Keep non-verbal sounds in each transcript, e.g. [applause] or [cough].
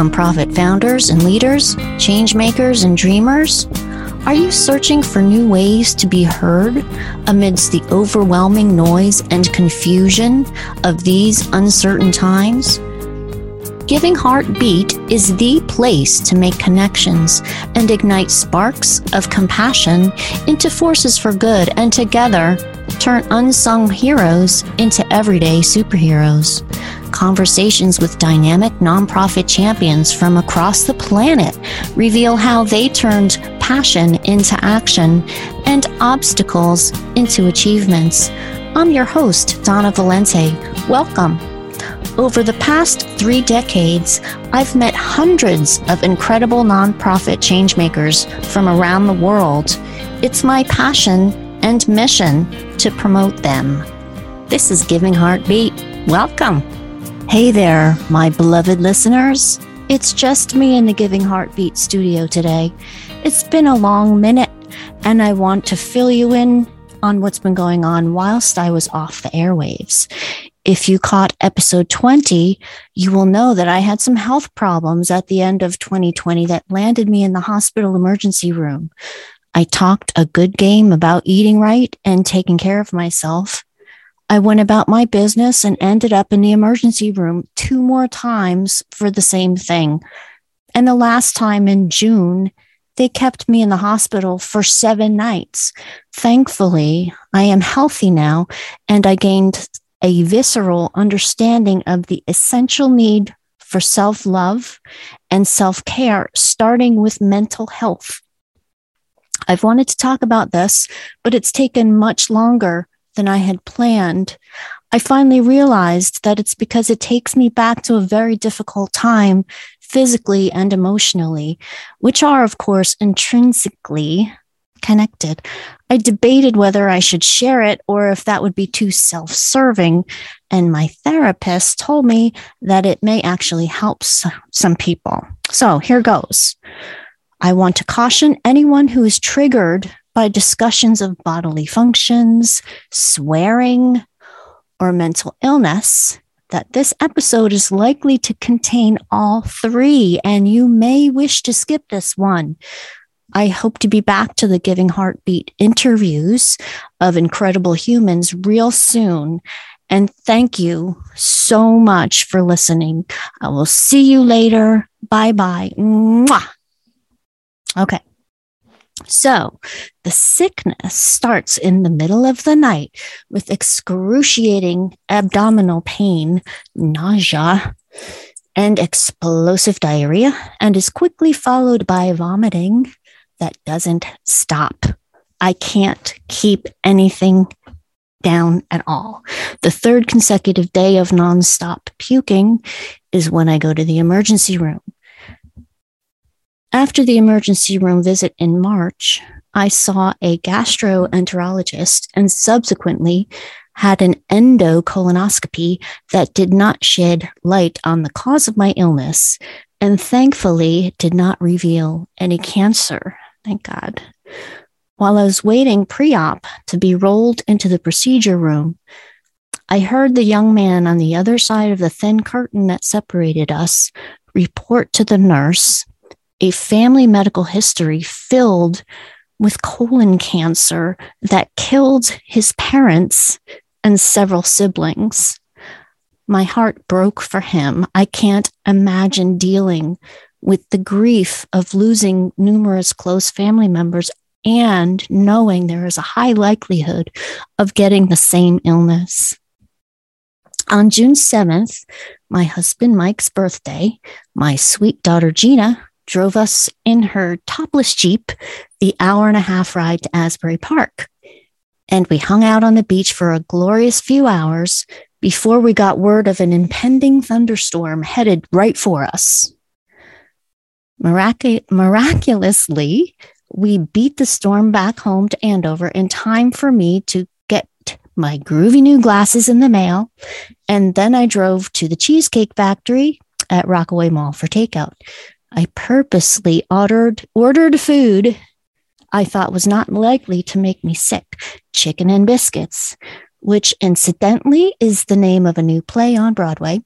nonprofit founders and leaders, change makers and dreamers? Are you searching for new ways to be heard amidst the overwhelming noise and confusion of these uncertain times? Giving Heartbeat is the place to make connections and ignite sparks of compassion into forces for good and together turn unsung heroes into everyday superheroes. Conversations with dynamic nonprofit champions from across the planet reveal how they turned passion into action and obstacles into achievements. I'm your host, Donna Valente. Welcome. Over the past three decades, I've met hundreds of incredible nonprofit changemakers from around the world. It's my passion and mission to promote them. This is Giving Heartbeat. Welcome. Hey there, my beloved listeners. It's just me in the Giving Heartbeat studio today. It's been a long minute, and I want to fill you in on what's been going on whilst I was off the airwaves. If you caught episode 20, you will know that I had some health problems at the end of 2020 that landed me in the hospital emergency room. I talked a good game about eating right and taking care of myself. I went about my business and ended up in the emergency room two more times for the same thing. And the last time in June, they kept me in the hospital for seven nights. Thankfully, I am healthy now and I gained a visceral understanding of the essential need for self love and self care, starting with mental health. I've wanted to talk about this, but it's taken much longer than I had planned. I finally realized that it's because it takes me back to a very difficult time physically and emotionally, which are, of course, intrinsically connected. I debated whether I should share it or if that would be too self serving. And my therapist told me that it may actually help some people. So here goes. I want to caution anyone who is triggered by discussions of bodily functions, swearing, or mental illness that this episode is likely to contain all three, and you may wish to skip this one. I hope to be back to the Giving Heartbeat interviews of incredible humans real soon. And thank you so much for listening. I will see you later. Bye bye. Mwah. Okay. So the sickness starts in the middle of the night with excruciating abdominal pain, nausea, and explosive diarrhea, and is quickly followed by vomiting that doesn't stop. I can't keep anything down at all. The third consecutive day of nonstop puking is when I go to the emergency room. After the emergency room visit in March, I saw a gastroenterologist and subsequently had an endocolonoscopy that did not shed light on the cause of my illness and thankfully did not reveal any cancer. Thank God. While I was waiting pre op to be rolled into the procedure room, I heard the young man on the other side of the thin curtain that separated us report to the nurse a family medical history filled with colon cancer that killed his parents and several siblings. My heart broke for him. I can't imagine dealing with the grief of losing numerous close family members and knowing there is a high likelihood of getting the same illness. On June 7th, my husband Mike's birthday, my sweet daughter Gina drove us in her topless Jeep the hour and a half ride to Asbury Park. And we hung out on the beach for a glorious few hours before we got word of an impending thunderstorm headed right for us. Mirac- miraculously, we beat the storm back home to Andover in time for me to get my groovy new glasses in the mail. And then I drove to the Cheesecake Factory at Rockaway Mall for takeout. I purposely ordered ordered food I thought was not likely to make me sick, chicken and biscuits, which incidentally is the name of a new play on Broadway.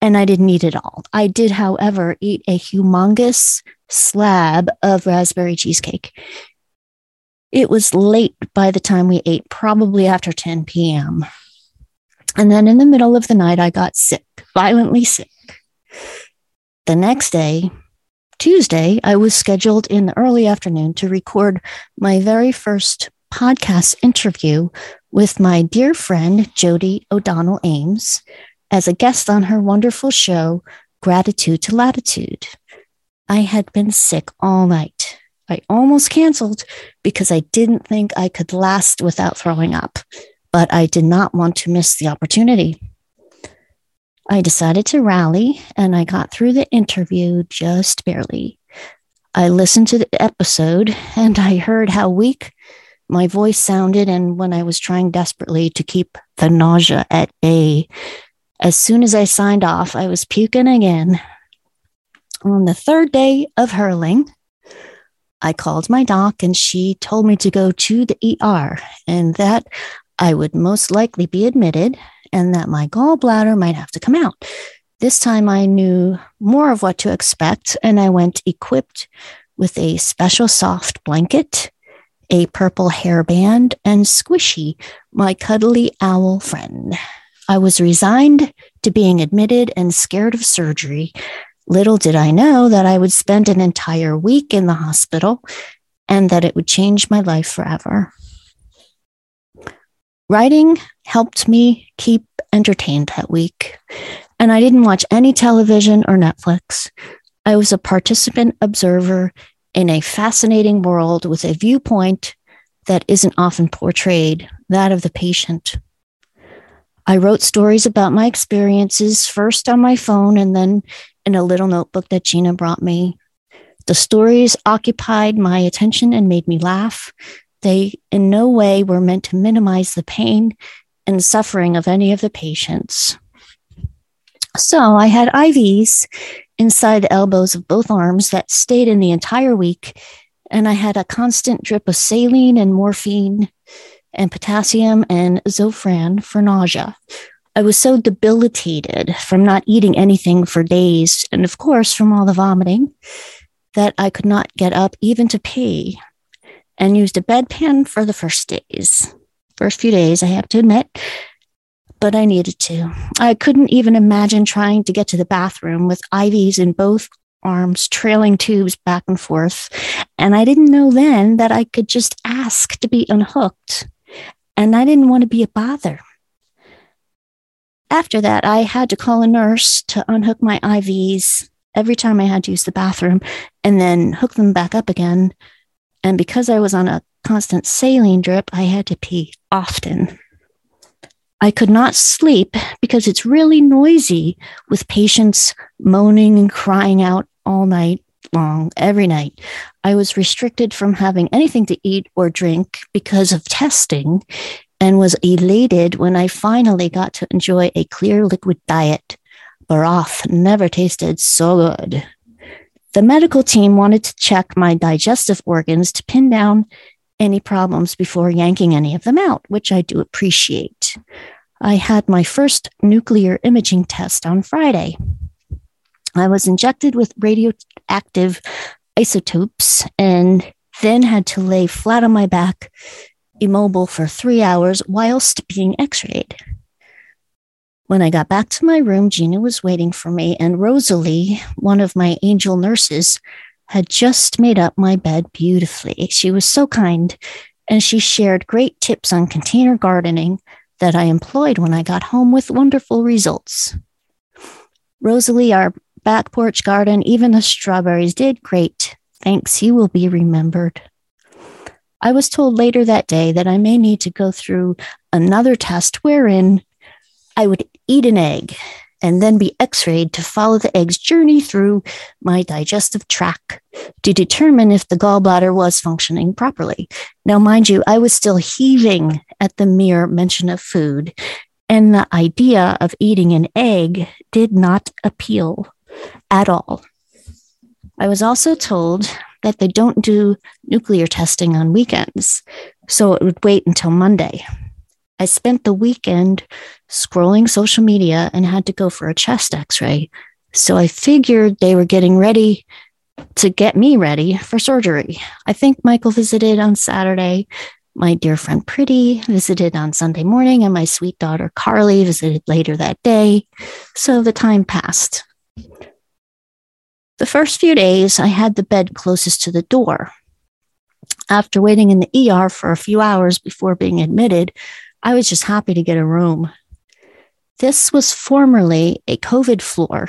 and I didn't eat it all. I did, however, eat a humongous slab of raspberry cheesecake. It was late by the time we ate, probably after 10 p.m. And then in the middle of the night, I got sick, violently sick. The next day, Tuesday, I was scheduled in the early afternoon to record my very first podcast interview with my dear friend, Jody O'Donnell Ames, as a guest on her wonderful show, Gratitude to Latitude. I had been sick all night. I almost canceled because I didn't think I could last without throwing up, but I did not want to miss the opportunity. I decided to rally and I got through the interview just barely. I listened to the episode and I heard how weak my voice sounded and when I was trying desperately to keep the nausea at bay. As soon as I signed off, I was puking again. On the third day of hurling, I called my doc and she told me to go to the ER and that I would most likely be admitted and that my gallbladder might have to come out. This time I knew more of what to expect and I went equipped with a special soft blanket, a purple hairband, and Squishy, my cuddly owl friend. I was resigned to being admitted and scared of surgery. Little did I know that I would spend an entire week in the hospital and that it would change my life forever. Writing helped me keep entertained that week, and I didn't watch any television or Netflix. I was a participant observer in a fascinating world with a viewpoint that isn't often portrayed that of the patient. I wrote stories about my experiences first on my phone and then in a little notebook that Gina brought me. The stories occupied my attention and made me laugh. They in no way were meant to minimize the pain and suffering of any of the patients. So I had IVs inside the elbows of both arms that stayed in the entire week. And I had a constant drip of saline and morphine and potassium and Zofran for nausea. I was so debilitated from not eating anything for days, and of course, from all the vomiting, that I could not get up even to pee and used a bedpan for the first days. First few days, I have to admit, but I needed to. I couldn't even imagine trying to get to the bathroom with IVs in both arms, trailing tubes back and forth. And I didn't know then that I could just ask to be unhooked. And I didn't want to be a bother. After that, I had to call a nurse to unhook my IVs every time I had to use the bathroom and then hook them back up again and because I was on a constant saline drip, I had to pee often. I could not sleep because it's really noisy with patients moaning and crying out all night long, every night. I was restricted from having anything to eat or drink because of testing and was elated when I finally got to enjoy a clear liquid diet. Broth never tasted so good. The medical team wanted to check my digestive organs to pin down any problems before yanking any of them out, which I do appreciate. I had my first nuclear imaging test on Friday. I was injected with radioactive isotopes and then had to lay flat on my back, immobile for three hours whilst being x rayed. When I got back to my room, Gina was waiting for me, and Rosalie, one of my angel nurses, had just made up my bed beautifully. She was so kind, and she shared great tips on container gardening that I employed when I got home with wonderful results. Rosalie, our back porch garden, even the strawberries did great. Thanks, you will be remembered. I was told later that day that I may need to go through another test wherein I would eat an egg and then be x rayed to follow the egg's journey through my digestive tract to determine if the gallbladder was functioning properly. Now, mind you, I was still heaving at the mere mention of food, and the idea of eating an egg did not appeal at all. I was also told that they don't do nuclear testing on weekends, so it would wait until Monday. I spent the weekend scrolling social media and had to go for a chest x ray. So I figured they were getting ready to get me ready for surgery. I think Michael visited on Saturday. My dear friend Pretty visited on Sunday morning, and my sweet daughter Carly visited later that day. So the time passed. The first few days, I had the bed closest to the door. After waiting in the ER for a few hours before being admitted, I was just happy to get a room. This was formerly a COVID floor,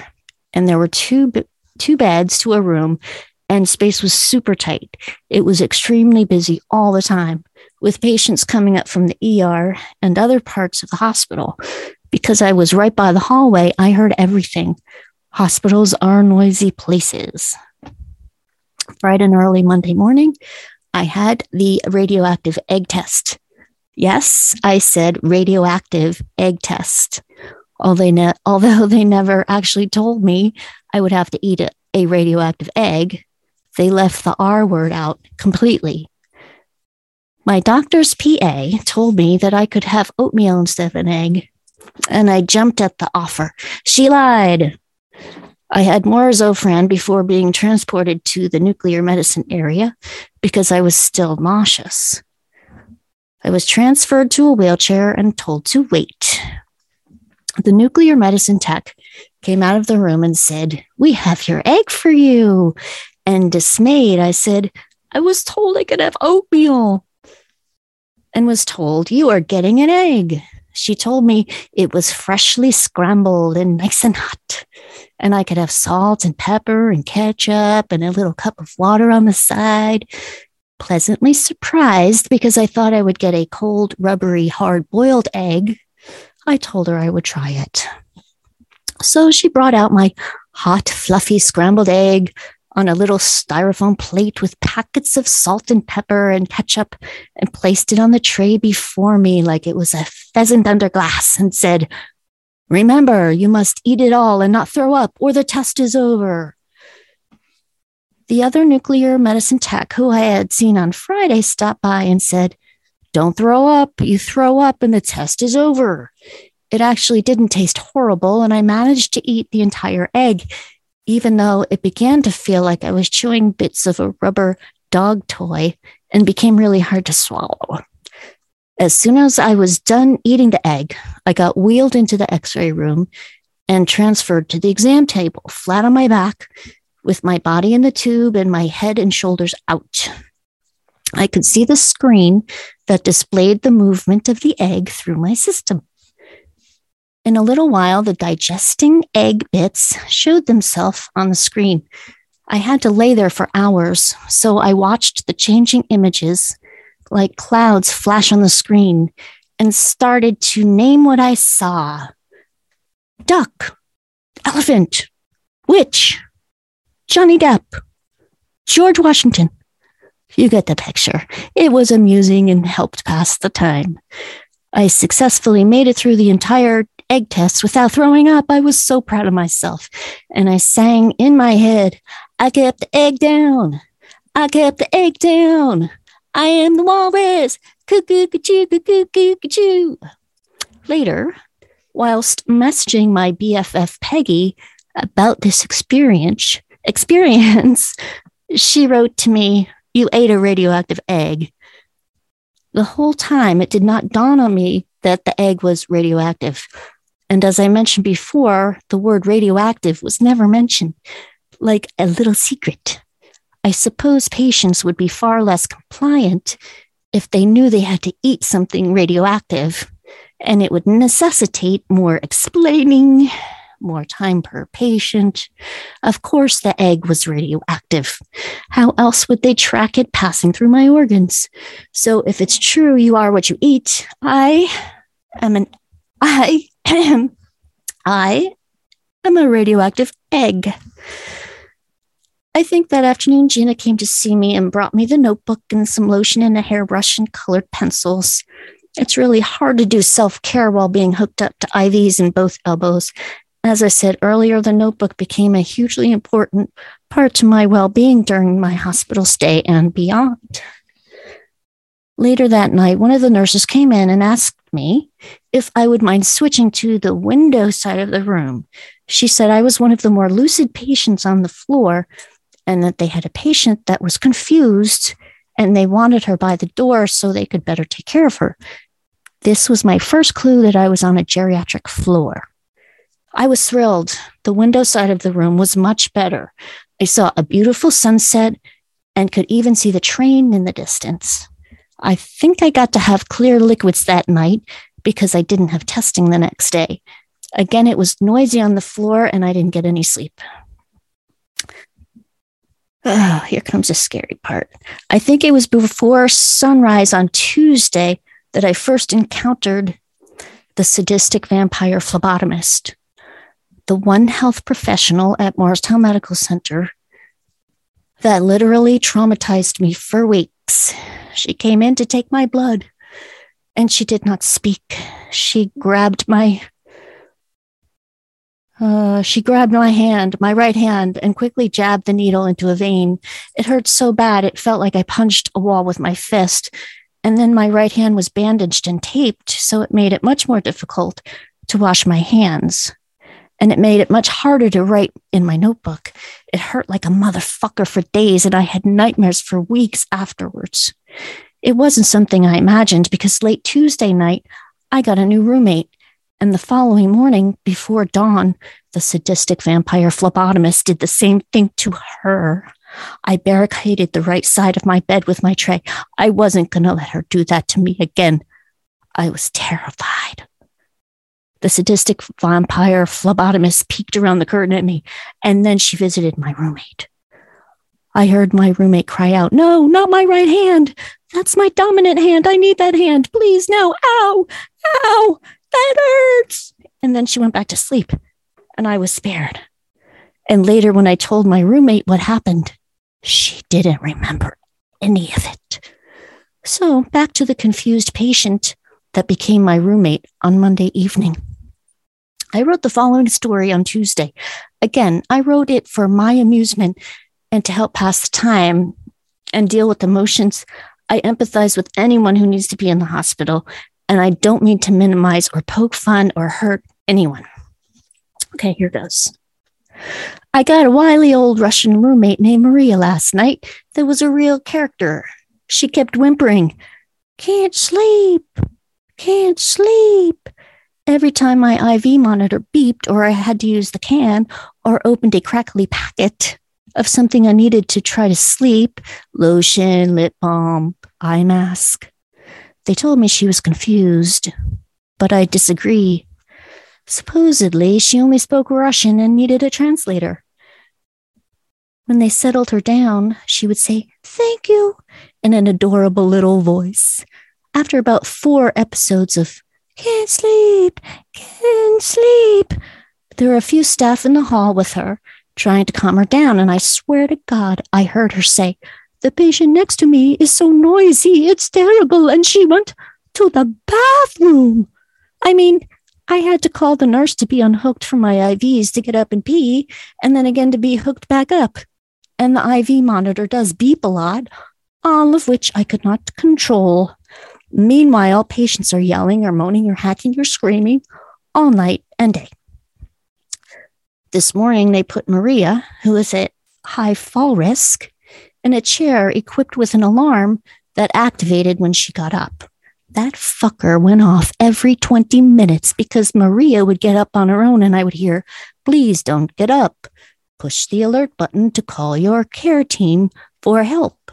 and there were two, two beds to a room, and space was super tight. It was extremely busy all the time, with patients coming up from the ER and other parts of the hospital. Because I was right by the hallway, I heard everything Hospitals are noisy places. Bright and early Monday morning, I had the radioactive egg test. Yes, I said radioactive egg test. Ne- [laughs] although they never actually told me I would have to eat a, a radioactive egg, they left the R word out completely. My doctor's PA told me that I could have oatmeal instead of an egg, and I jumped at the offer. She lied. I had more Zofran before being transported to the nuclear medicine area because I was still nauseous. I was transferred to a wheelchair and told to wait. The nuclear medicine tech came out of the room and said, We have your egg for you. And dismayed, I said, I was told I could have oatmeal. And was told, You are getting an egg. She told me it was freshly scrambled and nice and hot and I could have salt and pepper and ketchup and a little cup of water on the side. Pleasantly surprised because I thought I would get a cold, rubbery, hard boiled egg, I told her I would try it. So she brought out my hot, fluffy scrambled egg on a little styrofoam plate with packets of salt and pepper and ketchup and placed it on the tray before me like it was a pheasant under glass and said, Remember, you must eat it all and not throw up, or the test is over. The other nuclear medicine tech who I had seen on Friday stopped by and said, Don't throw up. You throw up and the test is over. It actually didn't taste horrible, and I managed to eat the entire egg, even though it began to feel like I was chewing bits of a rubber dog toy and became really hard to swallow. As soon as I was done eating the egg, I got wheeled into the x ray room and transferred to the exam table, flat on my back, with my body in the tube and my head and shoulders out. I could see the screen that displayed the movement of the egg through my system. In a little while, the digesting egg bits showed themselves on the screen. I had to lay there for hours, so I watched the changing images like clouds flash on the screen and started to name what I saw duck, elephant, witch, Johnny Depp, George Washington. You get the picture. It was amusing and helped pass the time. I successfully made it through the entire egg test without throwing up. I was so proud of myself. And I sang in my head, I kept the egg down. I kept the egg down. I am the walrus. Cuckoo, cuckoo, cuckoo, cuckoo. Later, whilst messaging my BFF Peggy about this experience, experience, she wrote to me, "You ate a radioactive egg." The whole time, it did not dawn on me that the egg was radioactive. And as I mentioned before, the word radioactive was never mentioned, like a little secret. I suppose patients would be far less compliant if they knew they had to eat something radioactive, and it would necessitate more explaining, more time per patient. Of course, the egg was radioactive. How else would they track it passing through my organs? So, if it's true you are what you eat, I am an I am I am a radioactive egg. I think that afternoon, Gina came to see me and brought me the notebook and some lotion and a hairbrush and colored pencils. It's really hard to do self care while being hooked up to IVs in both elbows. As I said earlier, the notebook became a hugely important part to my well being during my hospital stay and beyond. Later that night, one of the nurses came in and asked me if I would mind switching to the window side of the room. She said I was one of the more lucid patients on the floor and that they had a patient that was confused and they wanted her by the door so they could better take care of her. This was my first clue that I was on a geriatric floor. I was thrilled. The window side of the room was much better. I saw a beautiful sunset and could even see the train in the distance. I think I got to have clear liquids that night because I didn't have testing the next day. Again, it was noisy on the floor and I didn't get any sleep. Oh, here comes the scary part. I think it was before sunrise on Tuesday that I first encountered the sadistic vampire phlebotomist, the one health professional at Morristown Medical Center that literally traumatized me for weeks. She came in to take my blood and she did not speak. She grabbed my uh, she grabbed my hand, my right hand, and quickly jabbed the needle into a vein. It hurt so bad, it felt like I punched a wall with my fist. And then my right hand was bandaged and taped, so it made it much more difficult to wash my hands. And it made it much harder to write in my notebook. It hurt like a motherfucker for days, and I had nightmares for weeks afterwards. It wasn't something I imagined because late Tuesday night, I got a new roommate and the following morning, before dawn, the sadistic vampire phlebotomist did the same thing to her. I barricaded the right side of my bed with my tray. I wasn't going to let her do that to me again. I was terrified. The sadistic vampire phlebotomist peeked around the curtain at me, and then she visited my roommate. I heard my roommate cry out, No, not my right hand. That's my dominant hand. I need that hand. Please, no. Ow, ow that hurts. And then she went back to sleep, and I was spared. And later, when I told my roommate what happened, she didn't remember any of it. So, back to the confused patient that became my roommate on Monday evening. I wrote the following story on Tuesday. Again, I wrote it for my amusement and to help pass the time and deal with emotions. I empathize with anyone who needs to be in the hospital and I don't mean to minimize or poke fun or hurt anyone. Okay, here goes. I got a wily old Russian roommate named Maria last night that was a real character. She kept whimpering, Can't sleep, can't sleep. Every time my IV monitor beeped or I had to use the can or opened a crackly packet of something I needed to try to sleep lotion, lip balm, eye mask. They told me she was confused, but I disagree. Supposedly, she only spoke Russian and needed a translator. When they settled her down, she would say, Thank you, in an adorable little voice. After about four episodes of, Can't sleep, can't sleep, there were a few staff in the hall with her, trying to calm her down, and I swear to God, I heard her say, the patient next to me is so noisy. It's terrible. And she went to the bathroom. I mean, I had to call the nurse to be unhooked from my IVs to get up and pee, and then again to be hooked back up. And the IV monitor does beep a lot, all of which I could not control. Meanwhile, patients are yelling or moaning or hacking or screaming all night and day. This morning, they put Maria, who is at high fall risk, in a chair equipped with an alarm that activated when she got up. That fucker went off every 20 minutes because Maria would get up on her own and I would hear, Please don't get up. Push the alert button to call your care team for help.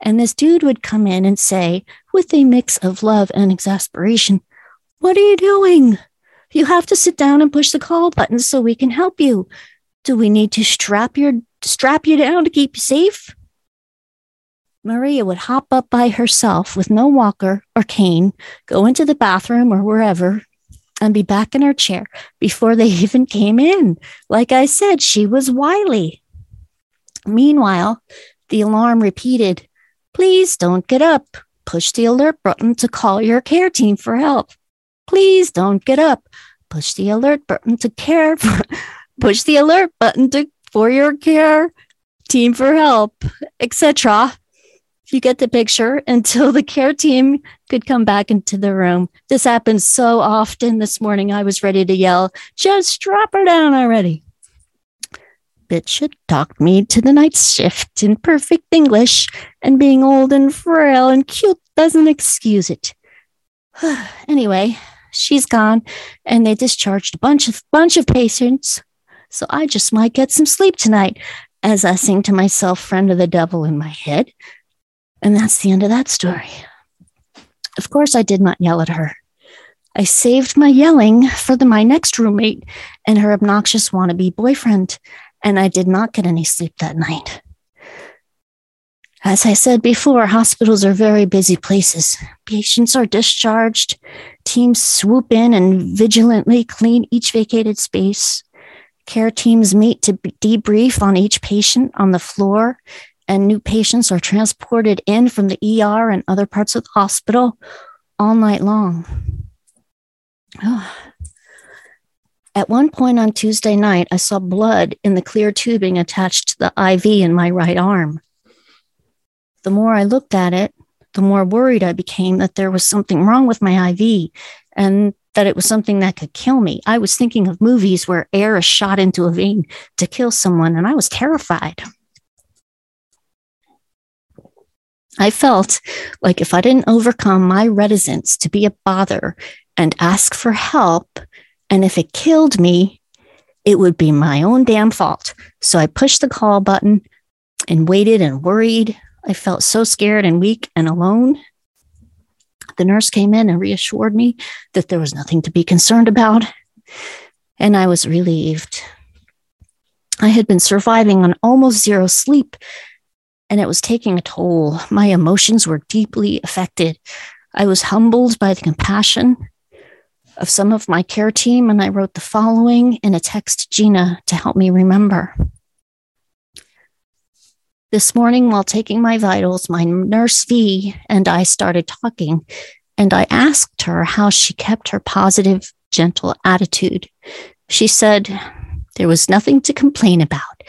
And this dude would come in and say, with a mix of love and exasperation, What are you doing? You have to sit down and push the call button so we can help you. Do we need to strap your strap you down to keep you safe? Maria would hop up by herself with no walker or cane, go into the bathroom or wherever, and be back in her chair before they [laughs] even came in. Like I said, she was wily. Meanwhile, the alarm repeated, Please don't get up. Push the alert button to call your care team for help. Please don't get up. Push the alert button to care for, [laughs] push the alert button to for your care team for help, etc You get the picture until the care team could come back into the room. This happened so often this morning. I was ready to yell, just drop her down already. Bitch had talked me to the night shift in perfect English, and being old and frail and cute doesn't excuse it. [sighs] anyway, she's gone, and they discharged a bunch of bunch of patients. So I just might get some sleep tonight, as I sing to myself, friend of the devil in my head. And that's the end of that story. Of course, I did not yell at her. I saved my yelling for the, my next roommate and her obnoxious wannabe boyfriend and I did not get any sleep that night. As I said before, hospitals are very busy places. Patients are discharged, teams swoop in and vigilantly clean each vacated space. Care teams meet to debrief on each patient on the floor, and new patients are transported in from the ER and other parts of the hospital all night long. [sighs] Oh, at one point on Tuesday night, I saw blood in the clear tubing attached to the IV in my right arm. The more I looked at it, the more worried I became that there was something wrong with my IV and that it was something that could kill me. I was thinking of movies where air is shot into a vein to kill someone, and I was terrified. I felt like if I didn't overcome my reticence to be a bother and ask for help, and if it killed me, it would be my own damn fault. So I pushed the call button and waited and worried. I felt so scared and weak and alone. The nurse came in and reassured me that there was nothing to be concerned about. And I was relieved. I had been surviving on almost zero sleep, and it was taking a toll. My emotions were deeply affected. I was humbled by the compassion of some of my care team, and I wrote the following in a text Gina to help me remember. This morning, while taking my vitals, my nurse V and I started talking, and I asked her how she kept her positive, gentle attitude. She said there was nothing to complain about.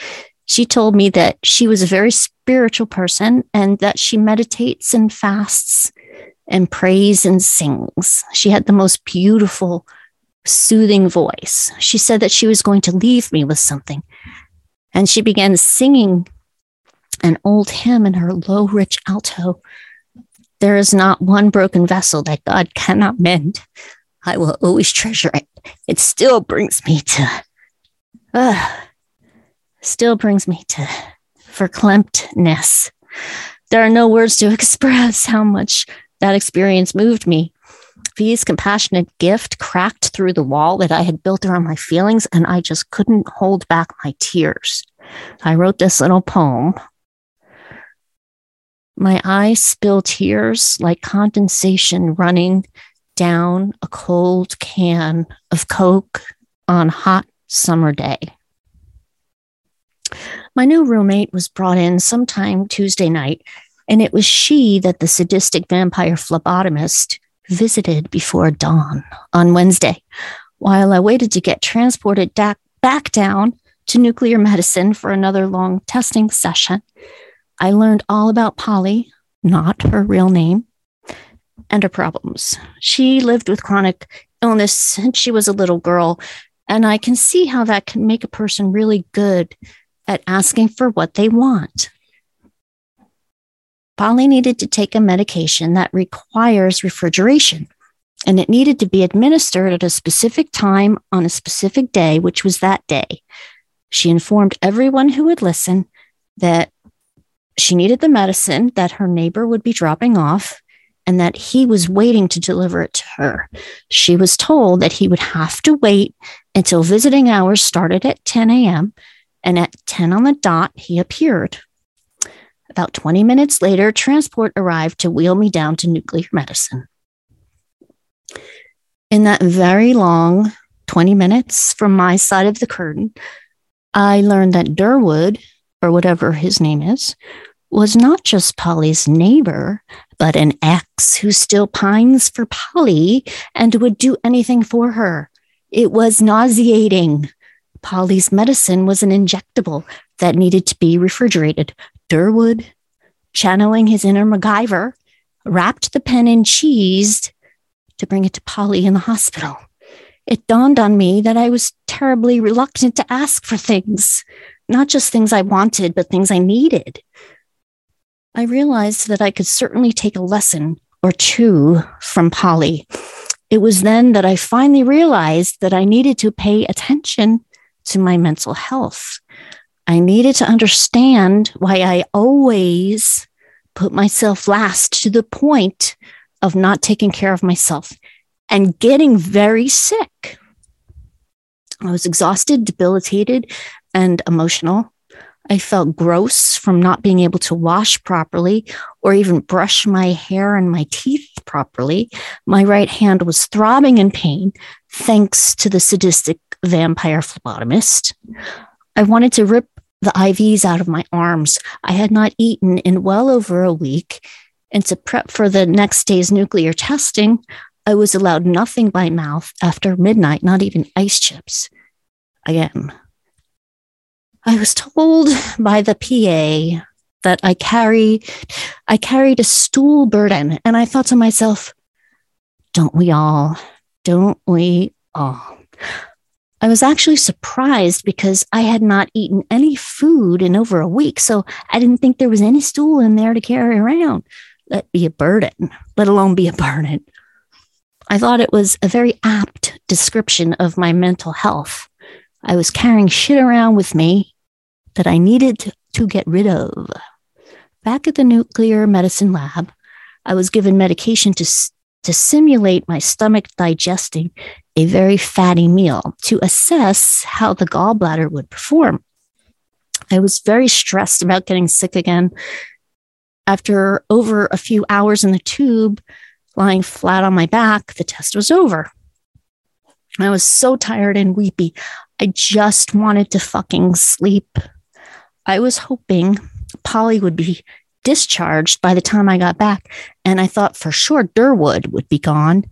She told me that she was a very spiritual person and that she meditates and fasts and prays and sings. She had the most beautiful, soothing voice. She said that she was going to leave me with something. And she began singing an old hymn in her low, rich alto. There is not one broken vessel that God cannot mend. I will always treasure it. It still brings me to, uh, still brings me to verklemtness. There are no words to [laughs] express how much that experience moved me. V's compassionate gift cracked through the wall that I had built around my feelings, and I just couldn't hold back my tears. I wrote this little poem. My eyes spill tears like condensation running down a cold can of Coke on hot summer day. My new roommate was brought in sometime Tuesday night and it was she that the sadistic vampire phlebotomist visited before dawn on Wednesday, while I waited to get transported da- back down to nuclear medicine for another long testing session. I learned all about Polly, not her real name, and her problems. She lived with chronic illness since she was a little girl, and I can see how that can make a person really good at asking for what they want. Polly needed to take a medication that requires refrigeration, and it needed to be administered at a specific time on a specific day, which was that day. She informed everyone who would listen that she needed the medicine that her neighbor would be dropping off and that he was waiting to deliver it to her. She was told that he would have to wait until visiting hours started at 10 a.m. and at 10 on the dot, he appeared. About 20 minutes later, transport arrived to wheel me down to nuclear medicine. In that very long 20 minutes from my side of the curtain, I learned that Durwood, or whatever his name is, was not just Polly's neighbor, but an ex who still pines for Polly and would do anything for her. It was nauseating. Polly's medicine was an injectable that needed to be refrigerated. Durwood channeling his inner MacGyver, wrapped the pen in cheese to bring it to Polly in the hospital. It dawned on me that I was terribly reluctant to ask for things, not just things I wanted, but things I needed. I realized that I could certainly take a lesson or two from Polly. It was then that I finally realized that I needed to pay attention to my mental health. I needed to understand why I always put myself last to the point of not taking care of myself and getting very sick. I was exhausted, debilitated, and emotional. I felt gross from not being able to wash properly or even brush my hair and my teeth properly. My right hand was throbbing in pain thanks to the sadistic vampire phlebotomist. I wanted to rip the IVs out of my arms. I had not eaten in well over a week. And to prep for the next day's nuclear testing, I was allowed nothing by mouth after midnight, not even ice chips. Again, I was told by the PA that I carry I carried a stool burden and I thought to myself don't we all don't we all I was actually surprised because I had not eaten any food in over a week so I didn't think there was any stool in there to carry around. Let be a burden let alone be a burden. I thought it was a very apt description of my mental health. I was carrying shit around with me that I needed to get rid of. Back at the nuclear medicine lab, I was given medication to, to simulate my stomach digesting a very fatty meal to assess how the gallbladder would perform. I was very stressed about getting sick again. After over a few hours in the tube, lying flat on my back, the test was over. I was so tired and weepy. I just wanted to fucking sleep. I was hoping Polly would be discharged by the time I got back, and I thought for sure Durwood would be gone.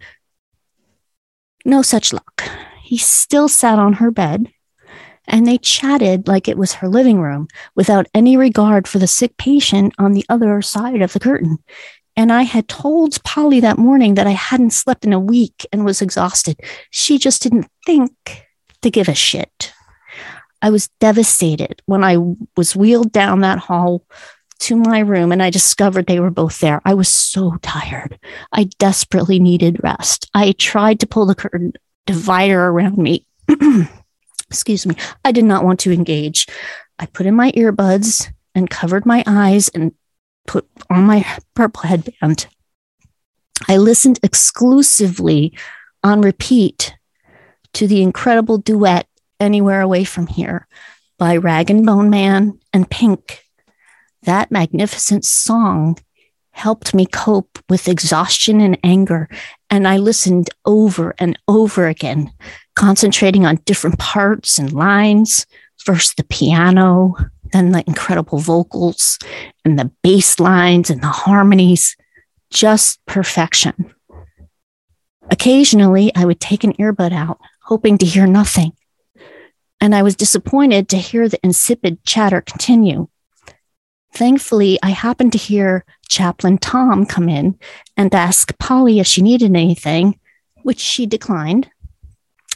No such luck. He still sat on her bed, and they chatted like it was her living room without any regard for the sick patient on the other side of the curtain. And I had told Polly that morning that I hadn't slept in a week and was exhausted. She just didn't think to give a shit. I was devastated when I was wheeled down that hall to my room and I discovered they were both there. I was so tired. I desperately needed rest. I tried to pull the curtain divider around me. [clears throat] Excuse me. I did not want to engage. I put in my earbuds and covered my eyes and put on my purple headband. I listened exclusively on repeat to the incredible duet Anywhere Away from Here by Rag and Bone Man and Pink. That magnificent song helped me cope with exhaustion and anger. And I listened over and over again, concentrating on different parts and lines. First, the piano, then the incredible vocals and the bass lines and the harmonies. Just perfection. Occasionally, I would take an earbud out, hoping to hear nothing. And I was disappointed to hear the insipid chatter continue. Thankfully, I happened to hear Chaplain Tom come in and ask Polly if she needed anything, which she declined.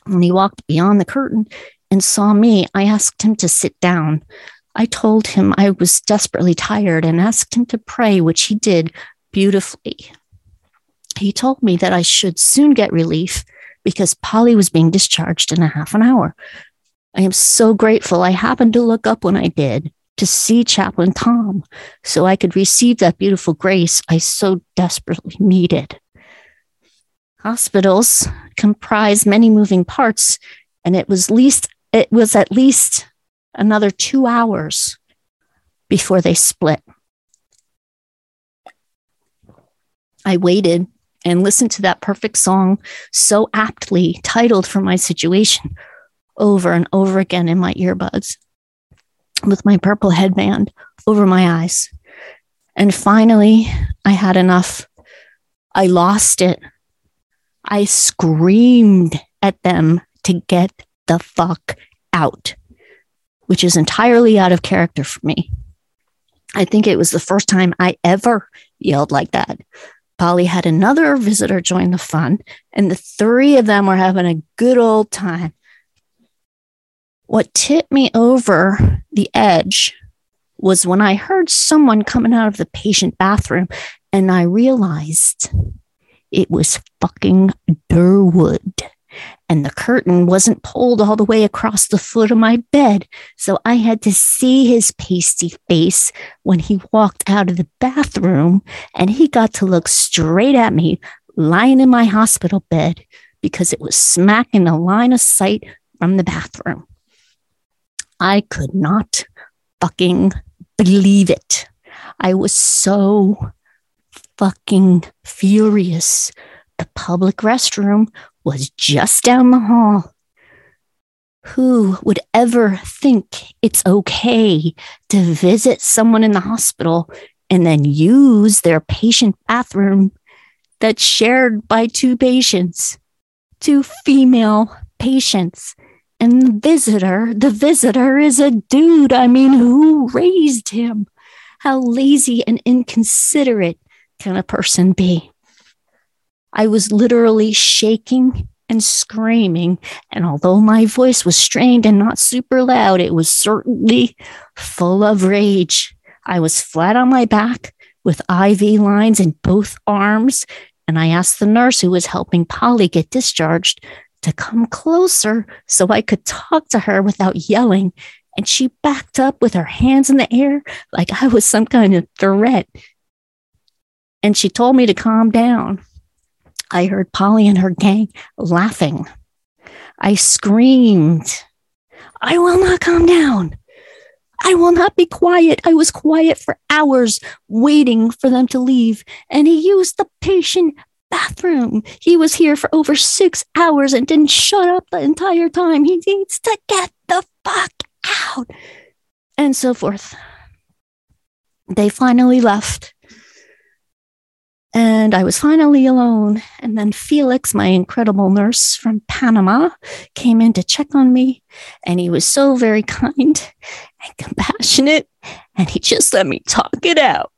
When he walked beyond the curtain and saw me, I asked him to sit down. I told him I was desperately tired and asked him to pray, which he did beautifully. He told me that I should soon get relief because Polly was being discharged in a half an hour. I am so grateful I happened to look up when I did to see Chaplain Tom so I could receive that beautiful grace I so desperately needed. Hospitals comprise many moving parts, and it was least it was at least another two hours before they split. I waited and listened to that perfect song so aptly titled for my situation over and over again in my earbuds with my purple headband over my eyes. And finally, I had enough. I lost it. I screamed at them to get the fuck out, which is entirely out of character for me. I think it was the first time I ever yelled like that. Polly had another visitor join the fun, and the three of them were having a good old time. What tipped me over the edge was when I heard someone coming out of the patient bathroom, and I realized it was fucking Durwood and the curtain wasn't pulled all the way across the foot of my bed. So I had to see his pasty face when he walked out of the bathroom, and he got to look straight at me lying in my hospital bed because it was smack in the line of sight from the bathroom. I could not fucking believe it. I was so fucking furious. The public restroom was just down the hall. Who would ever think it's okay to visit someone in the hospital and then use their patient bathroom that's shared by two patients, two female patients? And the visitor, the visitor is a dude. I mean, who raised him? How lazy and inconsiderate can a person be? I was literally shaking and screaming. And although my voice was strained and not super loud, it was certainly full of rage. I was flat on my back with IV lines in both arms. And I asked the nurse who was helping Polly get discharged to come closer so I could talk to her without yelling. And she backed up with her hands in the air like I was some kind of threat. And she told me to calm down. I heard Polly and her gang laughing. I screamed, I will not calm down. I will not be quiet. I was quiet for hours waiting for them to leave, and he used the patient bathroom. He was here for over six hours and didn't shut up the entire time. He needs to get the fuck out, and so forth. They finally left. And I was finally alone. And then Felix, my incredible nurse from Panama, came in to check on me. And he was so very [laughs] kind and compassionate. And he just let me talk it out.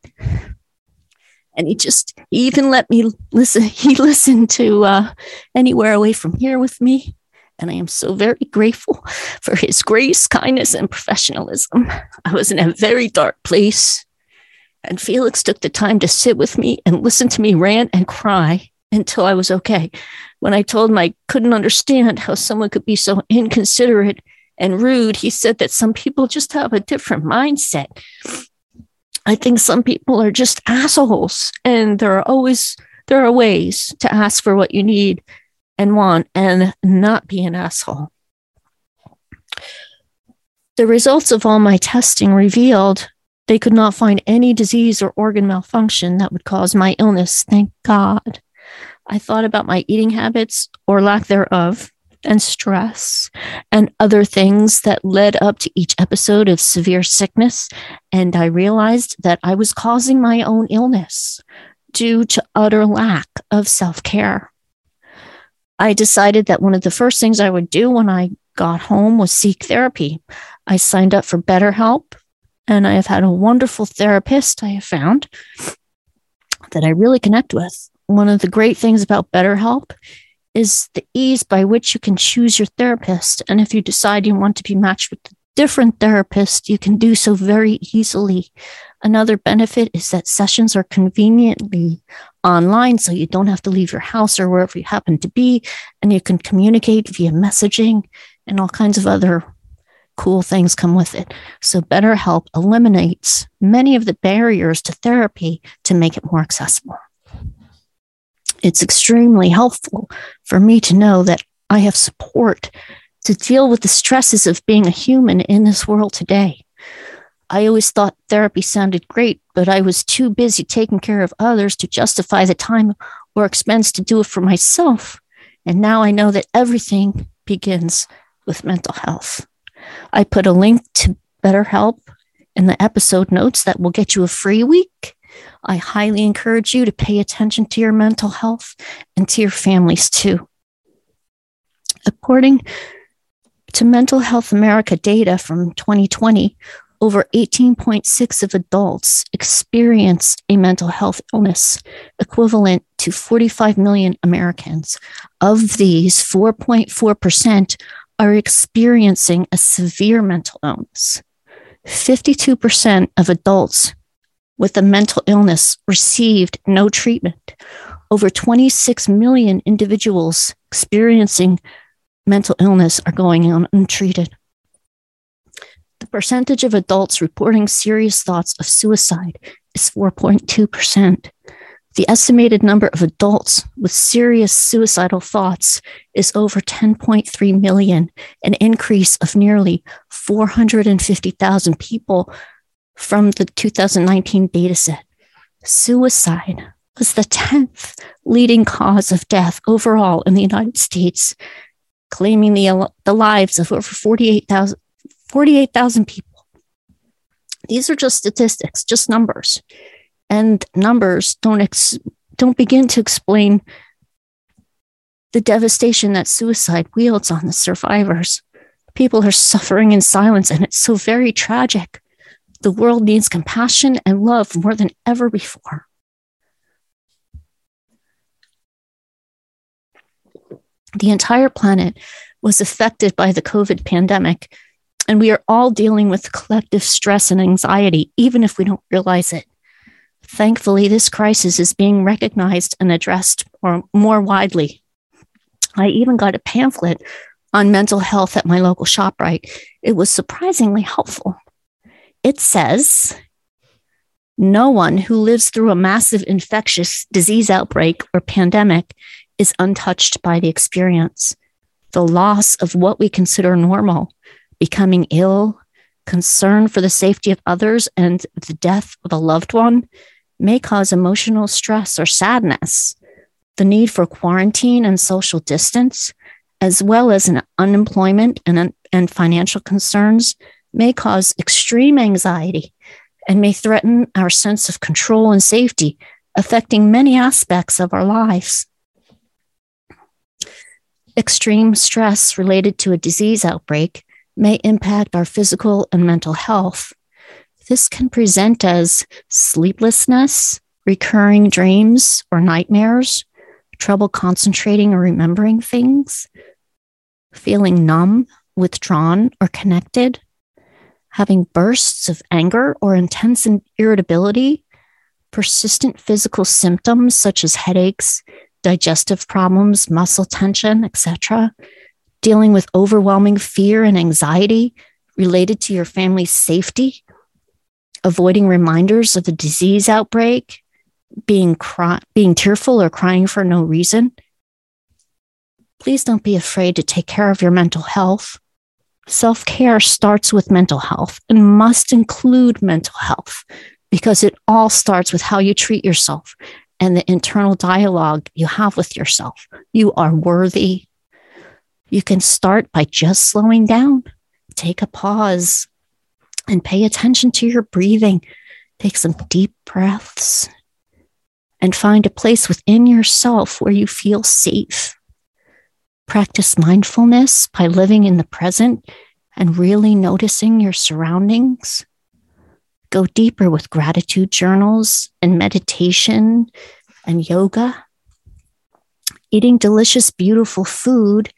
And he just, he even let me listen. [laughs] He listened to uh, Anywhere Away from Here with me. And I am so very grateful for his grace, kindness, and professionalism. I was in a very dark place and Felix took the time to sit with me and listen to me rant and cry until I was okay. When I told him I couldn't understand how someone could be so inconsiderate and rude, he said that some people just have a different mindset. I think some people are just assholes, and there are always there are ways to ask for what you need and want and not be an asshole. The results of all my testing revealed they could not find any disease or organ malfunction that would cause my illness, thank God. I thought about my eating habits or lack thereof, and stress, and other things that led up to each episode of severe sickness. And I realized that I was causing my own illness due to utter lack of self care. I decided that one of the first things I would do when I got home was seek therapy. I signed up for BetterHelp and I have had a wonderful therapist I have found that I really connect with. One of the great things about BetterHelp is the ease by which you can choose your therapist. And if you decide you want to be matched with a different therapist, you can do so very easily. Another benefit is that sessions are conveniently online, so you don't have to leave your house or wherever you happen to be, and you can communicate via messaging and all kinds of other cool things come with it. So, BetterHelp eliminates many of the barriers to therapy to make it more accessible. It's extremely helpful for me to know that I have support to deal with the stresses of being a human in this world today. I always thought therapy sounded great, but I was too busy taking care of others to justify the time or expense to do it for myself. And now I know that everything begins with mental health. I put a link to BetterHelp in the episode notes that will get you a free week. I highly encourage you to pay attention to your mental health and to your families too. According to Mental Health America data from 2020, over 18.6 of adults experience a mental health illness, equivalent to 45 million Americans. Of these, 4.4% are experiencing a severe mental illness. 52% of adults with a mental illness received no treatment. Over 26 million individuals experiencing mental illness are going on untreated. The percentage of adults reporting serious thoughts of suicide is 4.2%. The estimated number of adults with serious suicidal thoughts is over 10.3 million, an increase of nearly 450,000 people from the 2019 dataset. Suicide was the 10th leading cause of death overall in the United States, claiming the, the lives of over 48,000 48, people. These are just statistics, just numbers and numbers don't ex- don't begin to explain the devastation that suicide wields on the survivors. People are suffering in silence, and it's so very tragic. The world needs compassion and love more than ever before. The entire planet was affected by the COVID pandemic, and we are all dealing with collective stress and anxiety, even if we don't realize it. Thankfully, this crisis is being recognized and addressed more, more widely. I even got a pamphlet on mental health at my local ShopRite. It was surprisingly helpful. It says, no one who lives through a massive infectious disease outbreak or pandemic is untouched by the experience. The loss of what we consider normal, becoming ill, concern for the safety of others, and the death of a loved one may cause emotional stress or sadness, the need for quarantine and social distance, as well as an unemployment and, and financial concerns, may cause extreme anxiety and may threaten our sense of control and safety, affecting many aspects of our lives. Extreme stress related to a disease outbreak may impact our physical and mental health, this can present as sleeplessness, recurring dreams or nightmares, trouble concentrating or remembering things, feeling numb, withdrawn, or connected, having bursts of anger or intense irritability, persistent physical symptoms such as headaches, digestive problems, muscle tension, etc., dealing with overwhelming fear and anxiety related to your family's safety avoiding reminders of a disease outbreak, being cry- being tearful or crying for no reason. Please don't be afraid to take care of your mental health. Self care starts with mental health and must include mental health because it all starts with how you treat yourself and the internal dialogue you have with yourself. You are worthy. You can start by just slowing down, take a pause, and pay attention to your breathing. Take some deep breaths and find a place within yourself where you feel safe. Practice mindfulness by living in the present and really noticing your surroundings. Go deeper with gratitude journals and meditation and yoga. Eating delicious, beautiful food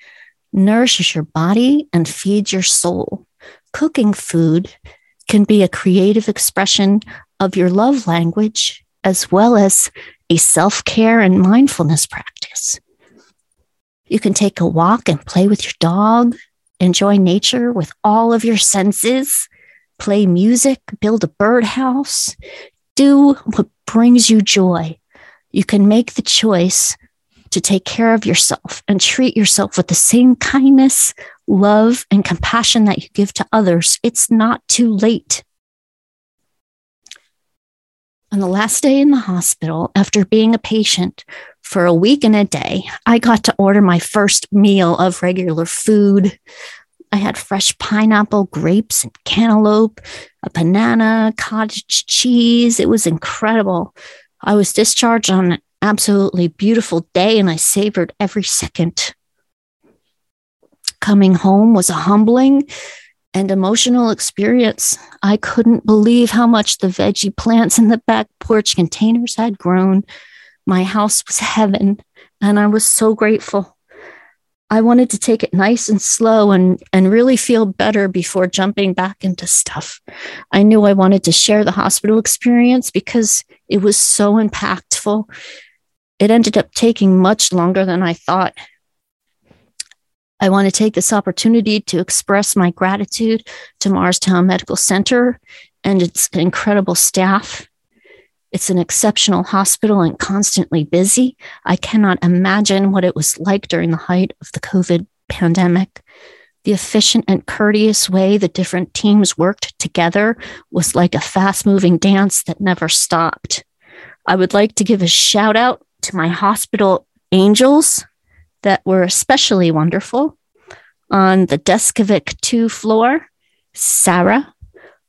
nourishes your body and feeds your soul cooking food can be a creative expression of your love language as well as a self care and mindfulness practice. You can take a walk and play with your dog, enjoy nature with all of your senses, play music, build a birdhouse, do what brings you joy. You can make the choice to take care of yourself and treat yourself with the same kindness, love and compassion that you give to others, it's not too late. On the last day in the hospital, after being a patient for a week and a day, I got to order my first meal of regular food. I had fresh pineapple, grapes, and cantaloupe, a banana, cottage cheese. It was incredible. I was discharged on an absolutely beautiful day and I savored every second coming home was a humbling and emotional experience. I couldn't believe how much the veggie plants in the back porch containers had grown. My house was heaven, and I was so grateful. I wanted to take it nice and slow and, and really feel better before jumping back into stuff. I knew I wanted to share the hospital experience because it was so impactful. It ended up taking much longer than I thought. I want to take this opportunity to express my gratitude to Morristown Medical Center and its incredible staff. It's an exceptional hospital and constantly busy. I cannot imagine what it was like during the height of the COVID pandemic. The efficient and courteous way the different teams worked together was like a fast moving dance that never stopped. I would like to give a shout out to my hospital angels that were especially wonderful. On the Deskovic 2 floor, Sarah,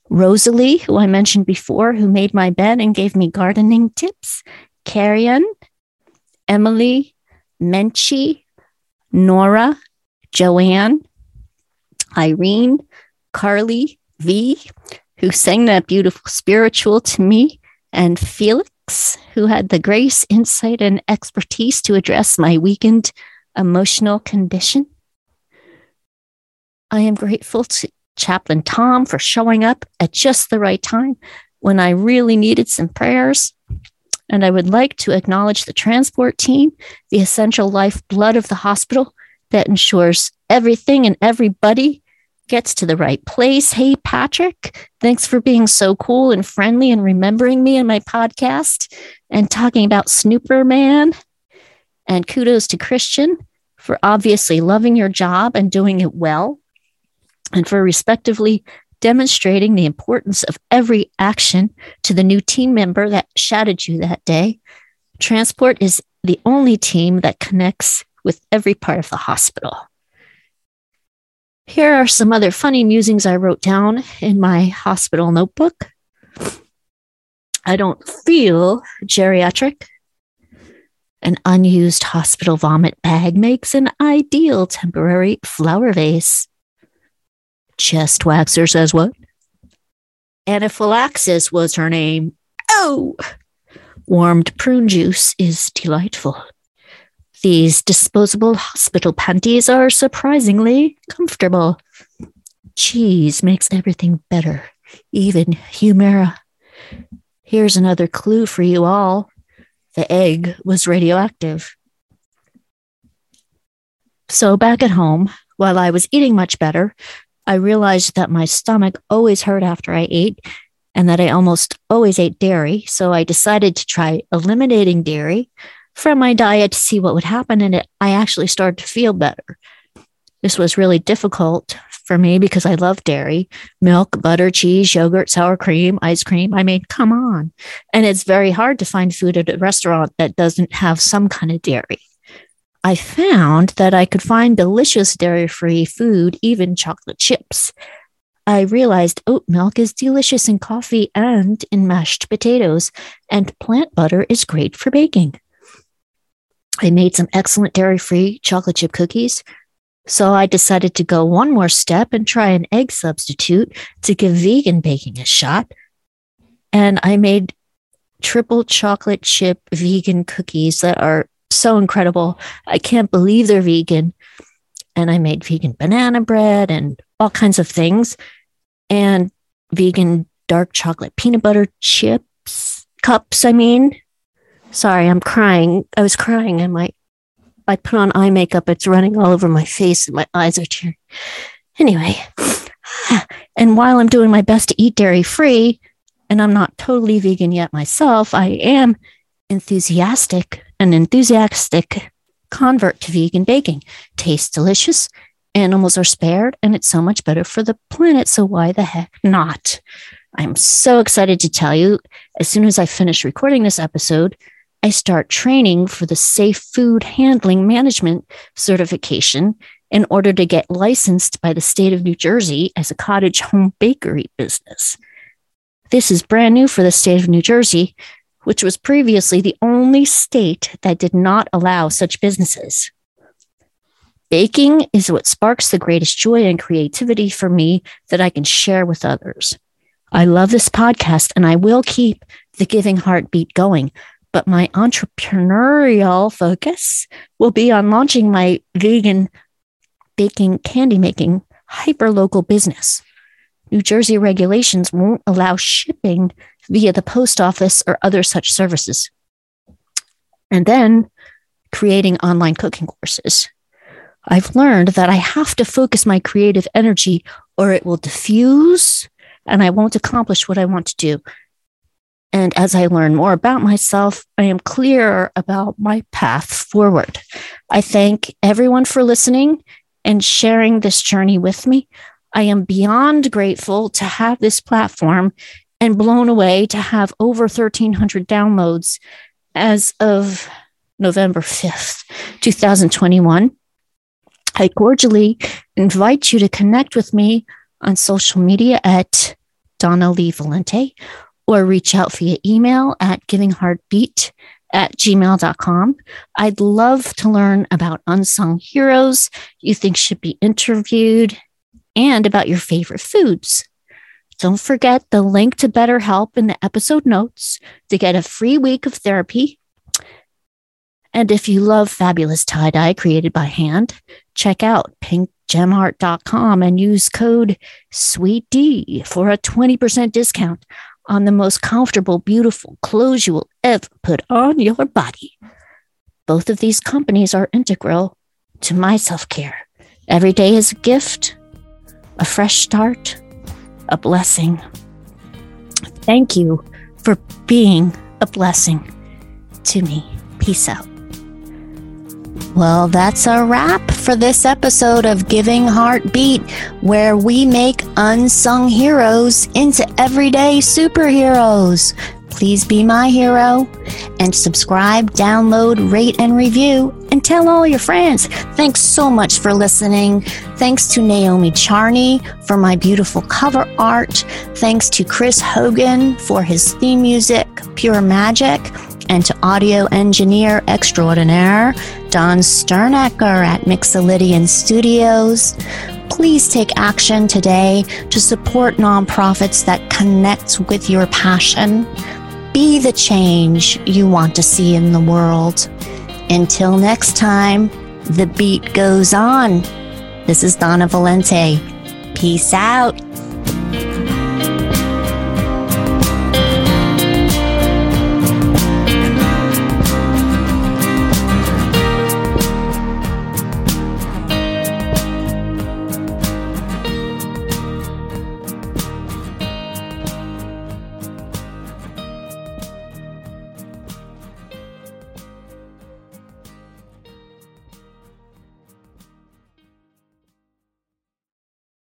Rosalie, who I mentioned before, who made my bed and gave me gardening tips, Carrion, Emily, Menchie, Nora, Joanne, Irene, Carly, V, who sang that beautiful spiritual to me, and Felix, who had the grace, insight, and expertise to address my weakened emotional condition. I am grateful to Chaplain Tom for showing up at just the right time when I really needed some prayers. And I would like to acknowledge the transport team, the essential lifeblood of the hospital that ensures everything and everybody gets to the right place. Hey, Patrick, thanks for being so cool and friendly and remembering me in my podcast and talking about Snooper Man. And kudos to Christian for obviously loving your job and doing it well, and for respectively demonstrating the importance of every action to the new team member that shadowed you that day. Transport is the only team that connects with every part of the hospital. Here are some other funny musings I wrote down in my hospital notebook. I don't feel geriatric an unused hospital vomit bag makes an ideal temporary flower vase. Chest waxer says what? Anaphylaxis was her name. Oh! Warmed prune juice is delightful. These disposable hospital panties are surprisingly comfortable. Cheese makes everything better, even Humira. Here's another clue for you all the egg was radioactive. So, back at home, while I was eating much better, I realized that my stomach always hurt after I ate and that I almost always ate dairy. So, I decided to try eliminating dairy from my diet to see what would happen. And it, I actually started to feel better. This was really difficult for me because I love dairy, milk, butter, cheese, yogurt, sour cream, ice cream. I mean, come on. And it's very hard to find food at a restaurant that doesn't have some kind of dairy. I found that I could find delicious dairy free food, even chocolate chips. I realized oat milk is delicious in coffee and in mashed potatoes, and plant butter is great for baking. I made some excellent dairy free chocolate chip cookies, so I decided to go one more step and try an egg substitute to give vegan baking a shot. And I made triple chocolate chip vegan cookies that are so incredible. I can't believe they're vegan. And I made vegan banana bread and all kinds of things and vegan dark chocolate peanut butter chips, cups, I mean. Sorry, I'm crying. I was crying and my I put on eye makeup, it's running all over my face and my eyes are tearing. Anyway, [sighs] and while I'm doing my best to eat dairy free, and I'm not totally vegan yet myself, I am enthusiastic, an enthusiastic convert to vegan baking. Tastes delicious, animals are spared, and it's so much better for the planet. So why the heck not? I'm so excited to tell you as soon as I finish recording this episode, I start training for the Safe Food Handling Management certification in order to get licensed by the state of New Jersey as a cottage home bakery business. This is brand new for the state of New Jersey, which was previously the only state that did not allow such businesses. Baking is what sparks the greatest joy and creativity for me that I can share with others. I love this podcast and I will keep the Giving Heartbeat going, but my entrepreneurial focus will be on launching my vegan baking candy making hyper local business. New Jersey regulations won't allow shipping via the post office or other such services. And then creating online cooking courses. I've learned that I have to focus my creative energy or it will diffuse and I won't accomplish what I want to do. And as I learn more about myself, I am clearer about my path forward. I thank everyone for listening and sharing this journey with me. I am beyond grateful to have this platform and blown away to have over 1,300 downloads as of November 5th, 2021. I cordially invite you to connect with me on social media at Donna Lee Valente or reach out via email at givingheartbeat at gmail.com. I'd love to learn about unsung heroes you think should be interviewed and about your favorite foods. Don't forget the link to BetterHelp in the episode notes to get a free week of therapy. And if you love fabulous tie dye created by hand, check out pinkgemart.com and use code SWEETD for a 20% discount on the most comfortable, beautiful clothes you will ever put on your body. Both of these companies are integral to my self care. Every day is a gift, a fresh start, a blessing. Thank you for being a blessing to me. Peace out. Well, that's a wrap for this episode of Giving Heartbeat, where we make unsung heroes into everyday superheroes. Please be my hero and subscribe, download, rate, and review, and tell all your friends. Thanks so much for listening. Thanks to Naomi Charney for my beautiful cover art. Thanks to Chris Hogan for his theme music, Pure Magic and to audio engineer extraordinaire Don Sternacker at Mixolydian Studios. Please take action today to support nonprofits that connect with your passion. Be the change you want to see in the world. Until next time, the beat goes on. This is Donna Valente. Peace out.